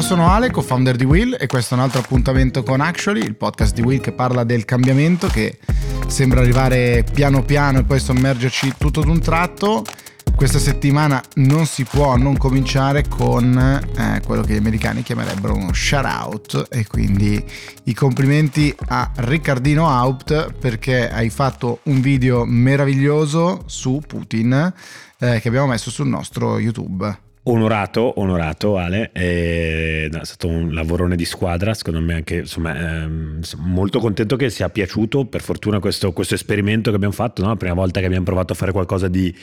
Ciao, sono Ale, co-founder di Will e questo è un altro appuntamento con Actually, il podcast di Will che parla del cambiamento che sembra arrivare piano piano e poi sommergerci tutto d'un tratto. Questa settimana non si può non cominciare con eh, quello che gli americani chiamerebbero uno shout out e quindi i complimenti a Riccardino Haupt perché hai fatto un video meraviglioso su Putin eh, che abbiamo messo sul nostro YouTube. Onorato, onorato Ale, è stato un lavorone di squadra, secondo me anche insomma, ehm, molto contento che sia piaciuto, per fortuna questo, questo esperimento che abbiamo fatto, no? la prima volta che abbiamo provato a fare qualcosa di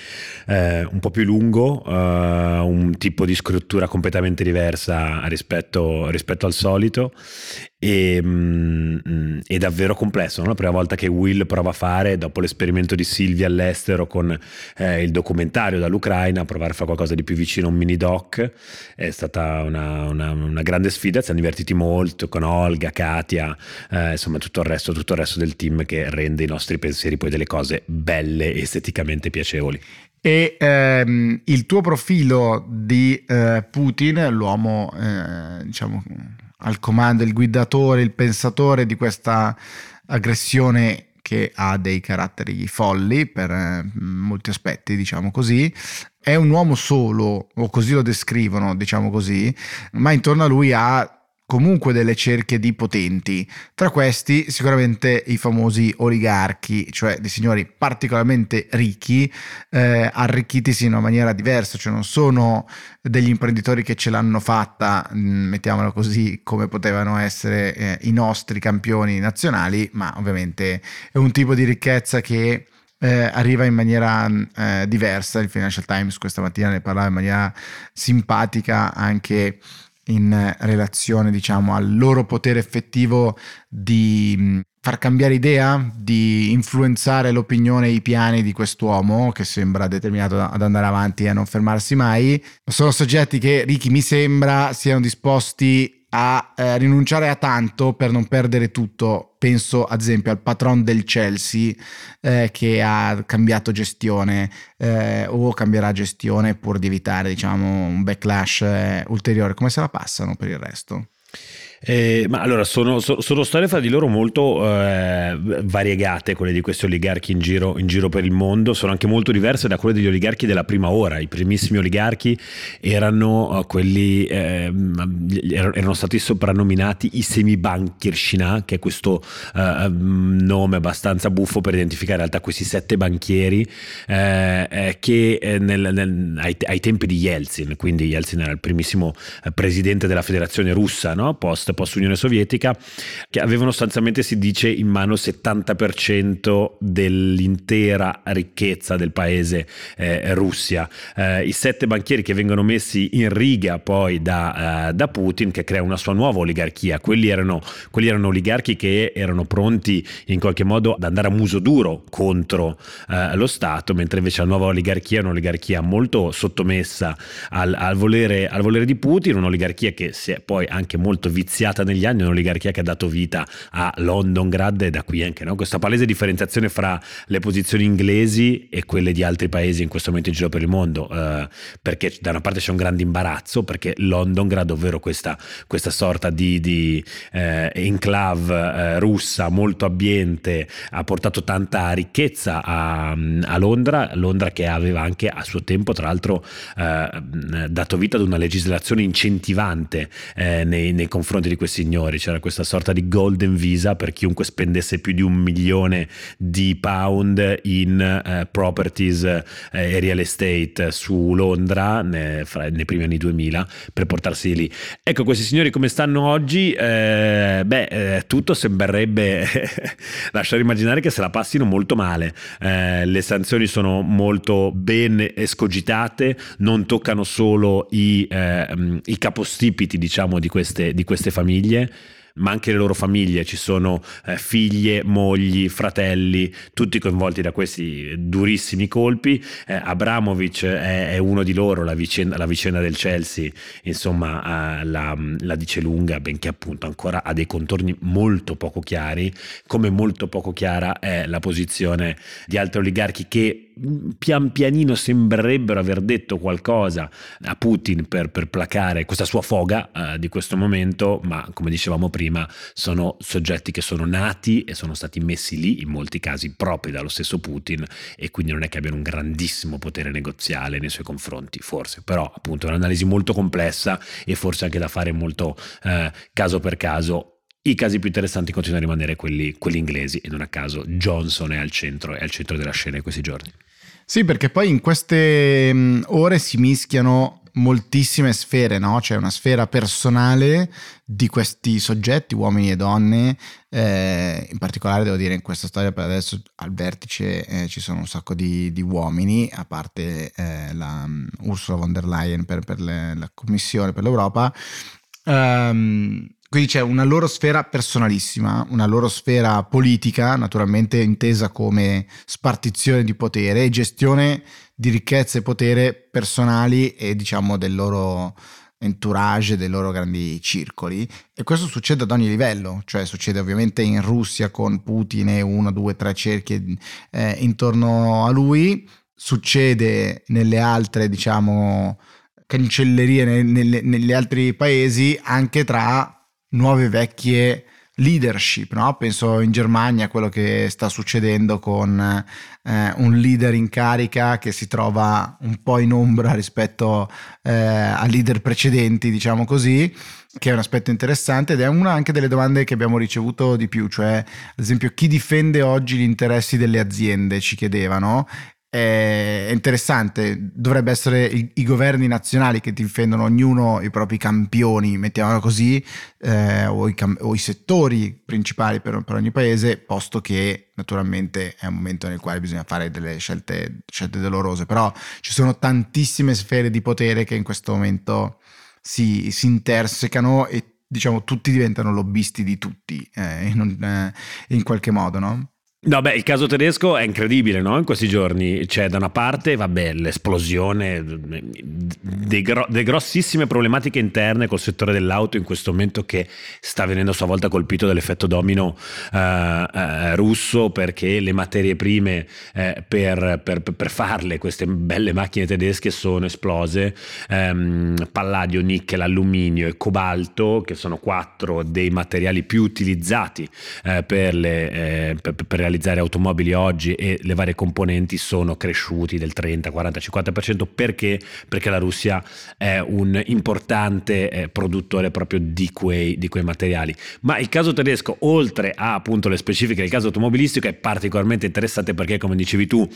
eh, un po' più lungo, eh, un tipo di scrittura completamente diversa rispetto, rispetto al solito e, mm, è davvero complesso. No? La prima volta che Will prova a fare, dopo l'esperimento di Silvia all'estero con eh, il documentario dall'Ucraina, provare a fare qualcosa di più vicino a un mini doc, è stata una, una, una grande sfida. Ci siamo divertiti molto con Olga, Katia, eh, insomma tutto il, resto, tutto il resto del team che rende i nostri pensieri poi delle cose belle esteticamente piacevoli. E ehm, il tuo profilo di eh, Putin, l'uomo, eh, diciamo al comando, il guidatore, il pensatore di questa aggressione che ha dei caratteri folli per eh, molti aspetti, diciamo così. È un uomo solo, o così lo descrivono, diciamo così, ma intorno a lui ha comunque delle cerchie di potenti. Tra questi sicuramente i famosi oligarchi, cioè dei signori particolarmente ricchi, eh, arricchitisi in una maniera diversa, cioè non sono degli imprenditori che ce l'hanno fatta, mm, mettiamolo così, come potevano essere eh, i nostri campioni nazionali, ma ovviamente è un tipo di ricchezza che... Eh, arriva in maniera eh, diversa. Il Financial Times questa mattina ne parlava in maniera simpatica anche in relazione diciamo al loro potere effettivo di mm, far cambiare idea, di influenzare l'opinione e i piani di quest'uomo che sembra determinato ad andare avanti e a non fermarsi mai. Sono soggetti che Ricky mi sembra siano disposti a eh, rinunciare a tanto per non perdere tutto. Penso ad esempio al patron del Chelsea eh, che ha cambiato gestione eh, o cambierà gestione pur di evitare diciamo, un backlash eh, ulteriore. Come se la passano per il resto? Eh, ma allora sono, sono, storie fra di loro molto eh, variegate, quelle di questi oligarchi in giro, in giro, per il mondo, sono anche molto diverse da quelle degli oligarchi della prima ora. I primissimi oligarchi erano uh, quelli, eh, erano stati soprannominati i semibanchirshina, che è questo uh, nome abbastanza buffo per identificare in realtà questi sette banchieri eh, eh, che eh, nel, nel, ai, ai, tempi di Yeltsin, quindi Yeltsin era il primissimo presidente della federazione russa, no? post post, post Unione Sovietica, che avevano sostanzialmente, si dice, in mano il 70% dell'intera ricchezza del paese eh, Russia. Eh, I sette banchieri che vengono messi in riga poi da, eh, da, Putin, che crea una sua nuova oligarchia, quelli erano, quelli erano oligarchi che erano pronti in qualche modo ad andare a muso duro contro eh, lo Stato, mentre invece la nuova oligarchia è un'oligarchia molto sottomessa al, al, volere, al volere di Putin, un'oligarchia che si è poi anche molto viziata iniziata negli anni, un'oligarchia che ha dato vita a Londongrad e da qui anche no? questa palese differenziazione fra le posizioni inglesi e quelle di altri paesi in questo momento in giro per il mondo, eh, perché da una parte c'è un grande imbarazzo, perché Londongrad, ovvero questa, questa sorta di, di eh, enclave eh, russa molto ambiente, ha portato tanta ricchezza a, a, Londra, Londra che aveva anche a suo tempo tra l'altro eh, dato vita ad una legislazione incentivante eh, nei, nei confronti confronti di questi signori, c'era questa sorta di golden visa per chiunque spendesse più di un milione di pound in eh, properties eh, e real estate su Londra ne, fra, nei primi anni 2000 per portarsi lì. Ecco, questi signori come stanno oggi? Eh, beh, eh, tutto sembrerebbe lasciare immaginare che se la passino molto male. Eh, le sanzioni sono molto ben escogitate, non toccano solo i, eh, i capostipiti, diciamo, di queste, di queste famiglie, ma anche le loro famiglie, ci sono eh, figlie, mogli, fratelli, tutti coinvolti da questi durissimi colpi. Eh, Abramovic è, è, uno di loro, la vicenda, la vicenda del Chelsea, insomma, eh, la, la, dice lunga, benché appunto ancora ha dei contorni molto poco chiari, come molto poco chiara è la posizione di altri oligarchi che mm, pian pianino sembrerebbero aver detto qualcosa a Putin per, per placare questa sua foga eh, di questo momento, ma come dicevamo prima sono soggetti che sono nati e sono stati messi lì in molti casi proprio dallo stesso Putin e quindi non è che abbiano un grandissimo potere negoziale nei suoi confronti, forse, però appunto è un'analisi molto complessa e forse anche da fare molto eh, caso per caso i casi più interessanti continuano a rimanere quelli, quelli, inglesi e non a caso Johnson è al centro, è al centro della scena in questi giorni. Sì, perché poi in queste mm, ore si mischiano moltissime sfere, no? C'è una sfera personale di questi soggetti, uomini e donne, eh, in particolare devo dire in questa storia per adesso al vertice eh, ci sono un sacco di, di uomini, a parte eh, la um, Ursula von der Leyen per, per le, la Commissione per l'Europa. Um, quindi c'è una loro sfera personalissima, una loro sfera politica, naturalmente intesa come spartizione di potere e gestione di ricchezze e potere personali e diciamo del loro entourage, dei loro grandi circoli. E questo succede ad ogni livello, cioè succede ovviamente in Russia con Putin e uno, due, tre cerchi eh, intorno a lui, succede nelle altre, diciamo, cancellerie nelle, negli altri paesi anche tra nuove vecchie leadership, no? penso in Germania a quello che sta succedendo con eh, un leader in carica che si trova un po' in ombra rispetto eh, a leader precedenti, diciamo così, che è un aspetto interessante ed è una anche delle domande che abbiamo ricevuto di più, cioè ad esempio chi difende oggi gli interessi delle aziende, ci chiedevano, è interessante, dovrebbe essere i, i, governi nazionali che difendono ognuno i propri campioni, mettiamolo così, eh, o, i, o, i, settori principali per, per, ogni paese, posto che naturalmente è un momento nel quale bisogna fare delle scelte, scelte dolorose, però ci sono tantissime sfere di potere che in questo momento si, si intersecano e diciamo tutti diventano lobbisti di tutti eh, in, eh, in qualche modo, no? No, beh, il caso tedesco è incredibile, no? In questi giorni c'è da una parte, vabbè, l'esplosione delle gro- grossissime problematiche interne col settore dell'auto in questo momento che sta venendo a sua volta colpito dall'effetto domino uh, uh, russo perché le materie prime uh, per, per, per, farle, queste belle macchine tedesche, sono esplose. Um, palladio, nickel, alluminio e cobalto, che sono quattro dei materiali più utilizzati per le per, per realizzare automobili oggi e le varie componenti sono cresciuti del 30, 40, 50% perché? Perché la Russia è un importante eh, produttore proprio di quei, di quei materiali. Ma il caso tedesco, oltre a appunto le specifiche del caso automobilistico, è particolarmente interessante perché, come dicevi tu,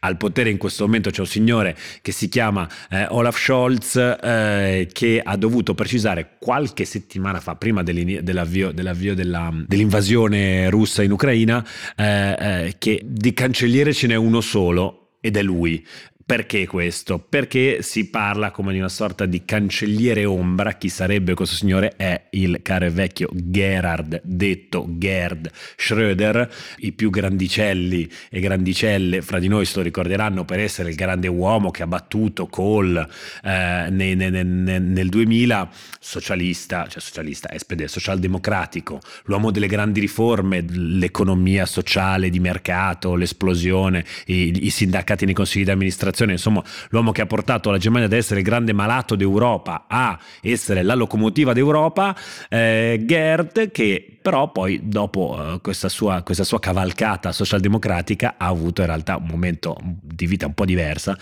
al potere in questo momento c'è un signore che si chiama eh, Olaf Scholz eh, che ha dovuto precisare qualche settimana fa, prima dell'avvio, dell'avvio della, dell'invasione russa in Ucraina, eh, eh, che di cancelliere ce n'è uno solo ed è lui. Perché questo? Perché si parla come di una sorta di cancelliere ombra. Chi sarebbe questo signore? È il caro e vecchio Gerhard, detto Gerd Schröder. I più grandicelli e grandicelle fra di noi se lo ricorderanno per essere il grande uomo che ha battuto Kohl eh, nel, nel, nel, 2000, socialista, cioè socialista, SPD, socialdemocratico, l'uomo delle grandi riforme, l'economia sociale di mercato, l'esplosione, i, i sindacati nei consigli di amministrazione amministrazione, insomma l'uomo che ha portato la Germania ad essere il grande malato d'Europa a essere la locomotiva d'Europa, eh, Gerd che però poi dopo eh, questa, sua, questa sua cavalcata socialdemocratica ha avuto in realtà un momento di vita un po' diversa,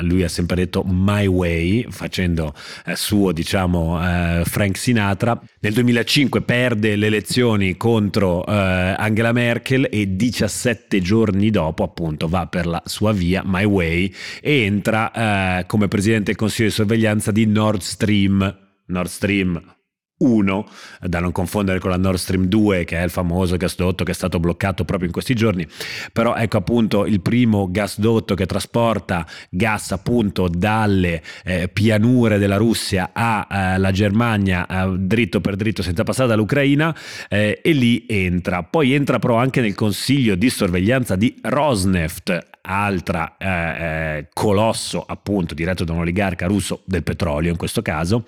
lui ha sempre detto my way facendo eh, suo diciamo eh, Frank Sinatra, nel 2005 perde le elezioni contro eh, Angela Merkel e 17 giorni dopo appunto va per la sua via my way entra eh, come presidente del consiglio di sorveglianza di Nord Stream. Nord Stream 1, da non confondere con la Nord Stream 2 che è il famoso gasdotto che è stato bloccato proprio in questi giorni, però ecco appunto il primo gasdotto che trasporta gas appunto dalle eh, pianure della Russia alla eh, Germania eh, dritto per dritto senza passare dall'Ucraina eh, e lì entra. Poi entra però anche nel consiglio di sorveglianza di Rosneft altra eh, eh, colosso appunto diretto da un oligarca russo del petrolio in questo caso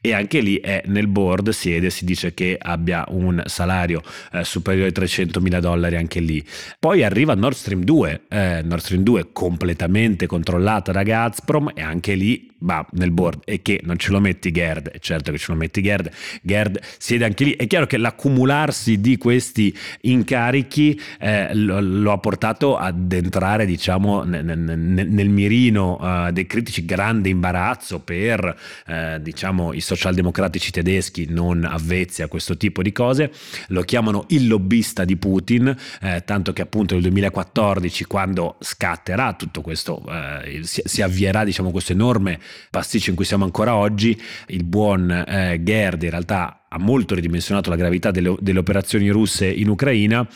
e anche lì è nel board siede si dice che abbia un salario eh, superiore ai 300 mila dollari anche lì. Poi arriva Nord Stream 2 eh, Nord Stream 2 completamente controllata da Gazprom e anche lì va nel board e che non ce lo metti Gerd è certo che ce lo metti Gerd Gerd siede anche lì. È chiaro che l'accumularsi di questi incarichi eh, lo, lo ha portato ad entrare diciamo nel, nel, nel mirino uh, dei critici. Grande imbarazzo per uh, diciamo i socialdemocratici tedeschi non avvezzi a questo tipo di cose. Lo chiamano il lobbista di Putin eh, tanto che appunto nel 2014 quando scatterà tutto questo eh, si, si, avvierà diciamo questo enorme pasticcio in cui siamo ancora oggi il buon eh, Gerd in realtà ha molto ridimensionato la gravità delle, delle operazioni russe in Ucraina,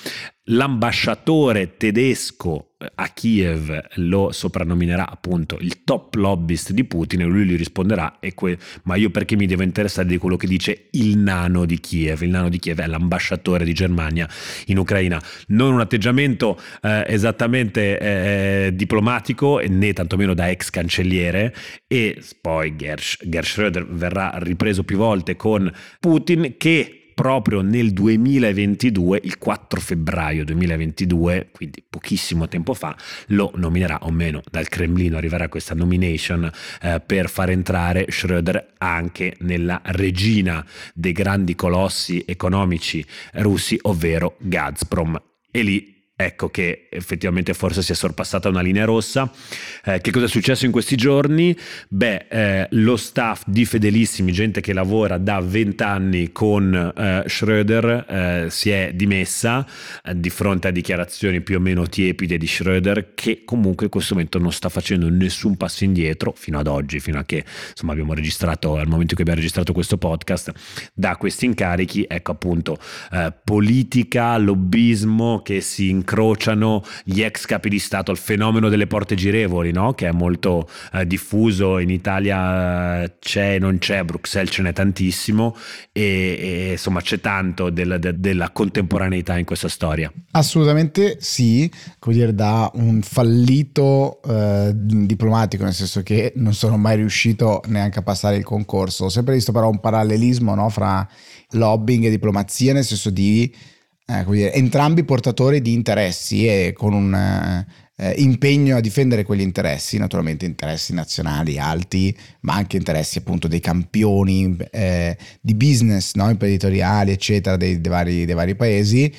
l'ambasciatore tedesco eh, a Kiev lo soprannominerà appunto il top lobbyist di Putin e lui gli risponderà que- ma io perché mi devo interessare di quello che dice il nano di Kiev? Il nano di Kiev è l'ambasciatore di Germania in Ucraina. Non un atteggiamento eh, esattamente eh, diplomatico né tantomeno da ex cancelliere. E poi Gersh Schröder verrà ripreso più volte con Putin che proprio nel 2022, il 4 febbraio 2022, quindi pochissimo tempo fa, lo nominerà o meno dal Cremlino arriverà questa nomination eh, per far entrare Schröder anche nella regina dei grandi colossi economici russi, ovvero Gazprom. E lì ecco che effettivamente forse si è sorpassata una linea rossa. Eh, che cosa è successo in questi giorni? Beh, eh, lo staff di Fedelissimi, gente che lavora da 20 anni con eh, Schröder, eh, si è dimessa eh, di fronte a dichiarazioni più o meno tiepide di Schröder, che comunque in questo momento non sta facendo nessun passo indietro fino ad oggi, fino a che insomma abbiamo registrato, al momento in cui abbiamo registrato questo podcast, da questi incarichi, ecco appunto eh, politica, lobbismo che si incrocia incrociano gli ex capi di Stato, il fenomeno delle porte girevoli, no? che è molto eh, diffuso, in Italia eh, c'è e non c'è, a Bruxelles ce n'è tantissimo e, e insomma c'è tanto del, de, della contemporaneità in questa storia. Assolutamente sì, come dire da un fallito eh, diplomatico, nel senso che non sono mai riuscito neanche a passare il concorso. Ho sempre visto però un parallelismo no, fra lobbying e diplomazia, nel senso di eh, dire, entrambi portatori di interessi e con un eh, impegno a difendere quegli interessi, naturalmente interessi nazionali alti, ma anche interessi appunto dei campioni eh, di business no? imprenditoriali, eccetera, dei, dei, vari, dei, vari, paesi.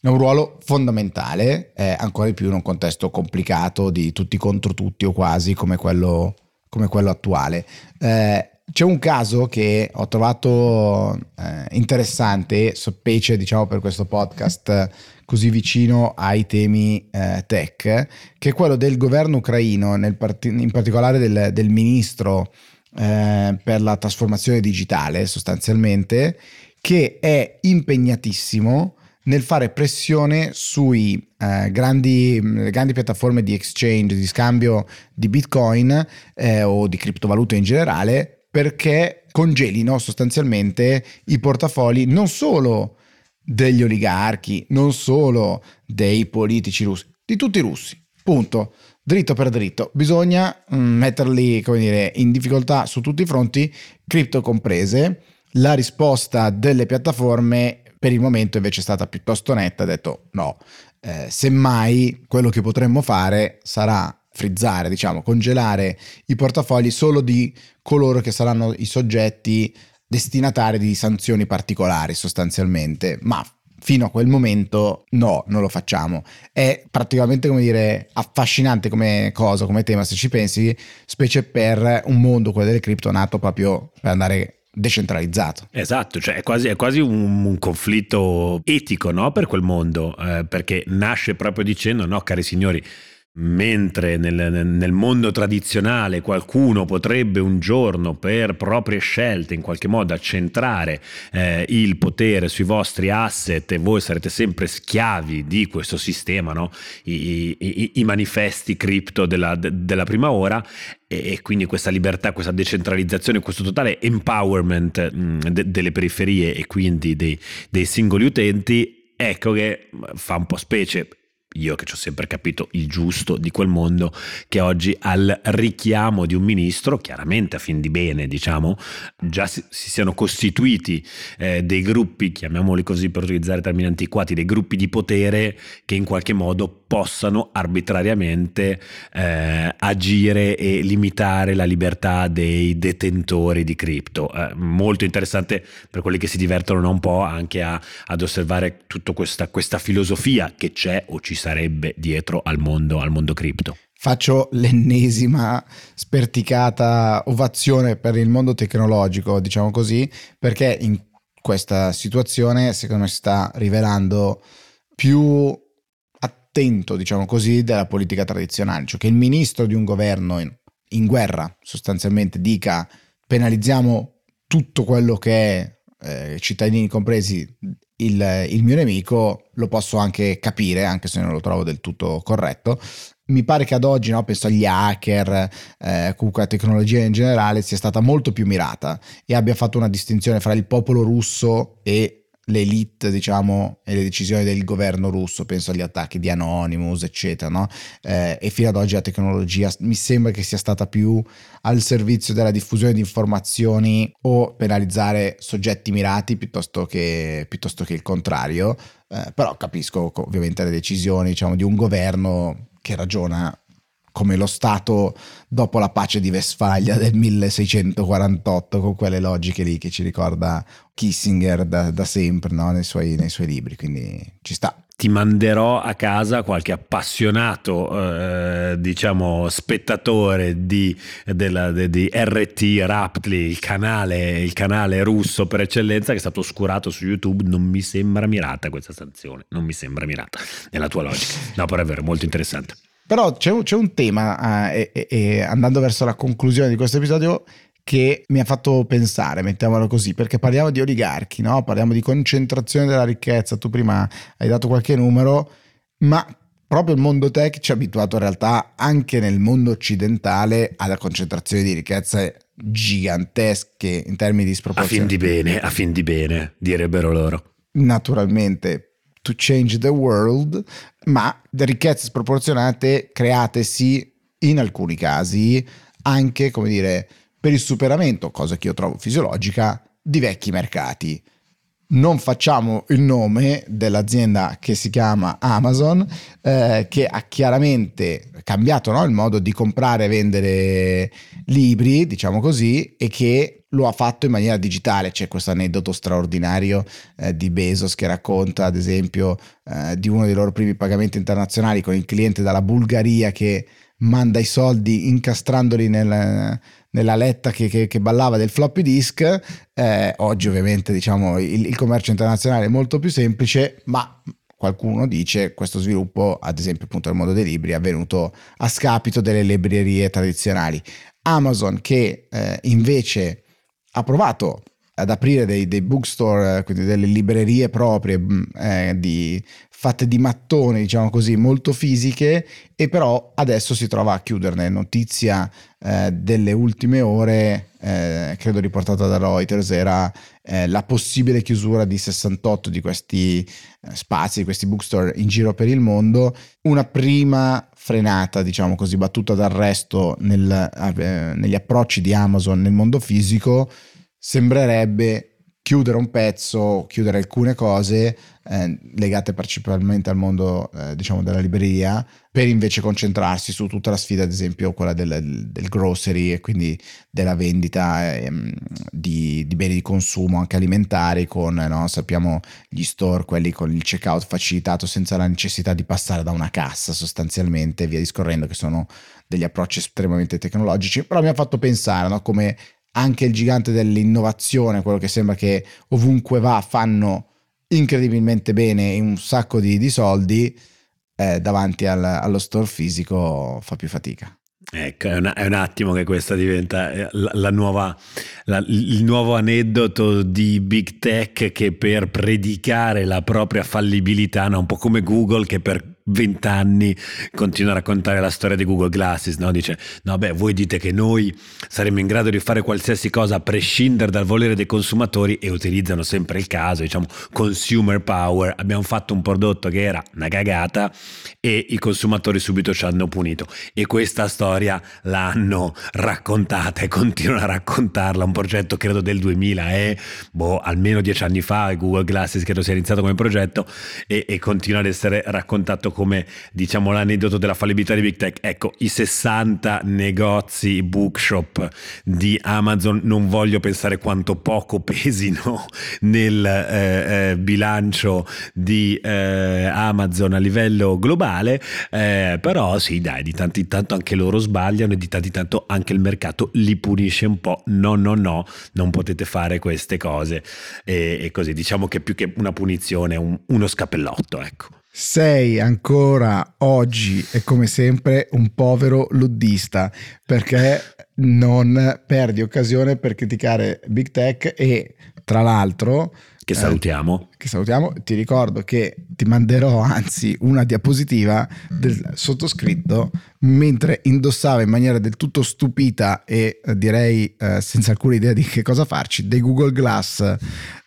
Un ruolo fondamentale, eh, ancora di più in un contesto complicato di tutti contro tutti o quasi come quello, come quello attuale. Eh, c'è un caso che ho trovato eh, interessante, specie diciamo per questo podcast così vicino ai temi eh, tech, che è quello del governo ucraino, part- in particolare del, del ministro eh, per la trasformazione digitale sostanzialmente, che è impegnatissimo nel fare pressione sui eh, grandi, grandi, piattaforme di exchange, di scambio di bitcoin eh, o di criptovalute in generale perché congelino sostanzialmente i portafogli non solo degli oligarchi, non solo dei politici russi, di tutti i russi. Punto. Dritto per dritto. Bisogna mm, metterli, come dire, in difficoltà su tutti i fronti, cripto comprese. La risposta delle piattaforme per il momento invece è stata piuttosto netta, ha detto no, eh, semmai quello che potremmo fare sarà frizzare, diciamo, congelare i portafogli solo di coloro che saranno i soggetti destinatari di sanzioni particolari sostanzialmente, ma fino a quel momento no, non lo facciamo. È praticamente come dire affascinante come cosa, come tema se ci pensi, specie per un mondo, quello delle cripto, nato proprio per andare decentralizzato. Esatto, cioè è quasi, è quasi un, un, conflitto etico no? per quel mondo, eh, perché nasce proprio dicendo no, cari signori, mentre nel, nel, mondo tradizionale qualcuno potrebbe un giorno per proprie scelte in qualche modo accentrare eh, il potere sui vostri asset e voi sarete sempre schiavi di questo sistema, no? I, i, I, manifesti cripto della, della prima ora e quindi questa libertà, questa decentralizzazione, questo totale empowerment de, delle periferie e quindi dei, dei singoli utenti, ecco che fa un po' specie io che ci ho sempre capito il giusto di quel mondo, che oggi al richiamo di un ministro, chiaramente a fin di bene, diciamo, già si, si siano costituiti eh, dei gruppi, chiamiamoli così per utilizzare termini antiquati, dei gruppi di potere che in qualche modo possano arbitrariamente eh, agire e limitare la libertà dei detentori di cripto. Eh, molto interessante per quelli che si divertono un po' anche a, ad osservare tutta questa, questa filosofia che c'è o ci sarebbe dietro al mondo, al mondo cripto. Faccio l'ennesima sperticata ovazione per il mondo tecnologico, diciamo così, perché in questa situazione secondo me si sta rivelando più attento, diciamo così, della politica tradizionale, cioè che il ministro di un governo in, in guerra sostanzialmente dica penalizziamo tutto quello che è eh, cittadini compresi il, il, mio nemico lo posso anche capire, anche se non lo trovo del tutto corretto. Mi pare che ad oggi, no, penso agli hacker, eh, comunque alla tecnologia in generale, sia stata molto più mirata e abbia fatto una distinzione fra il popolo russo e l'elite, diciamo, e le decisioni del governo russo, penso agli attacchi di Anonymous, eccetera, no? Eh, e fino ad oggi la tecnologia mi sembra che sia stata più al servizio della diffusione di informazioni o penalizzare soggetti mirati piuttosto che, piuttosto che il contrario, eh, però capisco ovviamente le decisioni, diciamo, di un governo che ragiona come lo Stato dopo la pace di Westfalia del 1648, con quelle logiche lì che ci ricorda Kissinger da, da sempre no? nei, suoi, nei suoi libri, quindi ci sta ti manderò a casa qualche appassionato, eh, diciamo, spettatore di, della, de, di, RT Raptly, il canale, il canale russo per eccellenza che è stato oscurato su YouTube. Non mi sembra mirata questa sanzione, non mi sembra mirata nella tua logica. No, però è vero, molto interessante. Però c'è un, c'è un tema, eh, e, e andando verso la conclusione di questo episodio, che mi ha fatto pensare, mettiamolo così, perché parliamo di oligarchi, no? parliamo di concentrazione della ricchezza, tu prima hai dato qualche numero, ma proprio il mondo tech ci ha abituato in realtà anche nel mondo occidentale alla concentrazione di ricchezze gigantesche in termini di sproporzione. A fin di bene, a fin di bene, direbbero loro. Naturalmente, to change the world, ma ricchezze sproporzionate create sì in alcuni casi anche, come dire, per il superamento, cosa che io trovo fisiologica, di vecchi mercati. Non facciamo il nome dell'azienda che si chiama Amazon, eh, che ha chiaramente cambiato no, il modo di comprare e vendere libri, diciamo così, e che lo ha fatto in maniera digitale. C'è questo aneddoto straordinario eh, di Bezos che racconta, ad esempio, eh, di uno dei loro primi pagamenti internazionali con il cliente dalla Bulgaria che manda i soldi incastrandoli nel, nella letta che, che, che, ballava del floppy disk. Eh, oggi ovviamente diciamo il, il commercio internazionale è molto più semplice, ma qualcuno dice questo sviluppo, ad esempio appunto nel mondo dei libri, è avvenuto a scapito delle librerie tradizionali. Amazon che eh, invece ha provato ad aprire dei, dei bookstore, quindi delle librerie proprie mm, eh, di, fatte di mattoni, diciamo così, molto fisiche, e però adesso si trova a chiuderne. Notizia eh, delle ultime ore, eh, credo riportata da Reuters, era eh, la possibile chiusura di 68 di questi eh, spazi, di questi bookstore in giro per il mondo. Una prima frenata, diciamo così, battuta d'arresto nel, eh, negli approcci di Amazon nel mondo fisico sembrerebbe chiudere un pezzo, chiudere alcune cose eh, legate principalmente al mondo eh, diciamo della libreria per invece concentrarsi su tutta la sfida ad esempio quella del, del grocery e quindi della vendita eh, di, di, beni di consumo anche alimentari con no, sappiamo gli store quelli con il checkout facilitato senza la necessità di passare da una cassa sostanzialmente via discorrendo che sono degli approcci estremamente tecnologici. Però mi ha fatto pensare no, come anche il gigante dell'innovazione, quello che sembra che ovunque va fanno incredibilmente bene e un sacco di, di soldi, eh, davanti al, allo store fisico fa più fatica. Ecco, è, una, è, un attimo che questa diventa eh, la, la nuova, la, il nuovo aneddoto di Big Tech che per predicare la propria fallibilità, no? un po' come Google che per vent'anni continua a raccontare la storia di Google Glasses, no? dice no beh voi dite che noi saremmo in grado di fare qualsiasi cosa a prescindere dal volere dei consumatori e utilizzano sempre il caso, diciamo consumer power, abbiamo fatto un prodotto che era una cagata e i consumatori subito ci hanno punito. E questa storia l'hanno raccontata e continuano a raccontarla, un progetto credo del 2000 e boh, almeno dieci anni fa Google Glasses credo sia iniziato come progetto e, e continua ad essere raccontato come diciamo l'aneddoto della fallibilità di Big Tech. Ecco, i 60 negozi bookshop di Amazon non voglio pensare quanto poco pesino nel eh, eh, bilancio di eh, Amazon a livello globale, eh, però sì, dai, di tanto in tanto anche loro sbagliano e di tanto in tanto anche il mercato li punisce un po'. No, no, no, non potete fare queste cose. E, e così, diciamo che più che una punizione, un, uno scappellotto, ecco. Sei ancora oggi e come sempre un povero luddista perché non perdi occasione per criticare Big Tech e tra l'altro che salutiamo. Eh, che salutiamo. Ti ricordo che ti manderò anzi una diapositiva del sottoscritto mentre indossava in maniera del tutto stupita e eh, direi eh, senza alcuna idea di che cosa farci dei Google Glass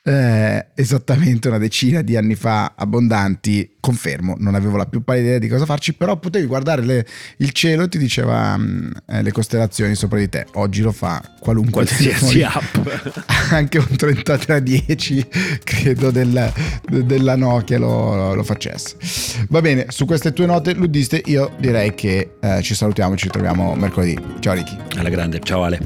eh, esattamente una decina di anni fa abbondanti, confermo, non avevo la più pallida idea di cosa farci, però potevi guardare le, il cielo e ti diceva mh, mm, eh, le costellazioni sopra di te. Oggi lo fa qualunque qualsiasi app. Anche un 3310 credo della Nokia lo, lo, facesse. Va bene, su queste tue note luddiste io direi che eh, ci salutiamo, ci troviamo mercoledì. Ciao Ricky. Alla grande, ciao Ale.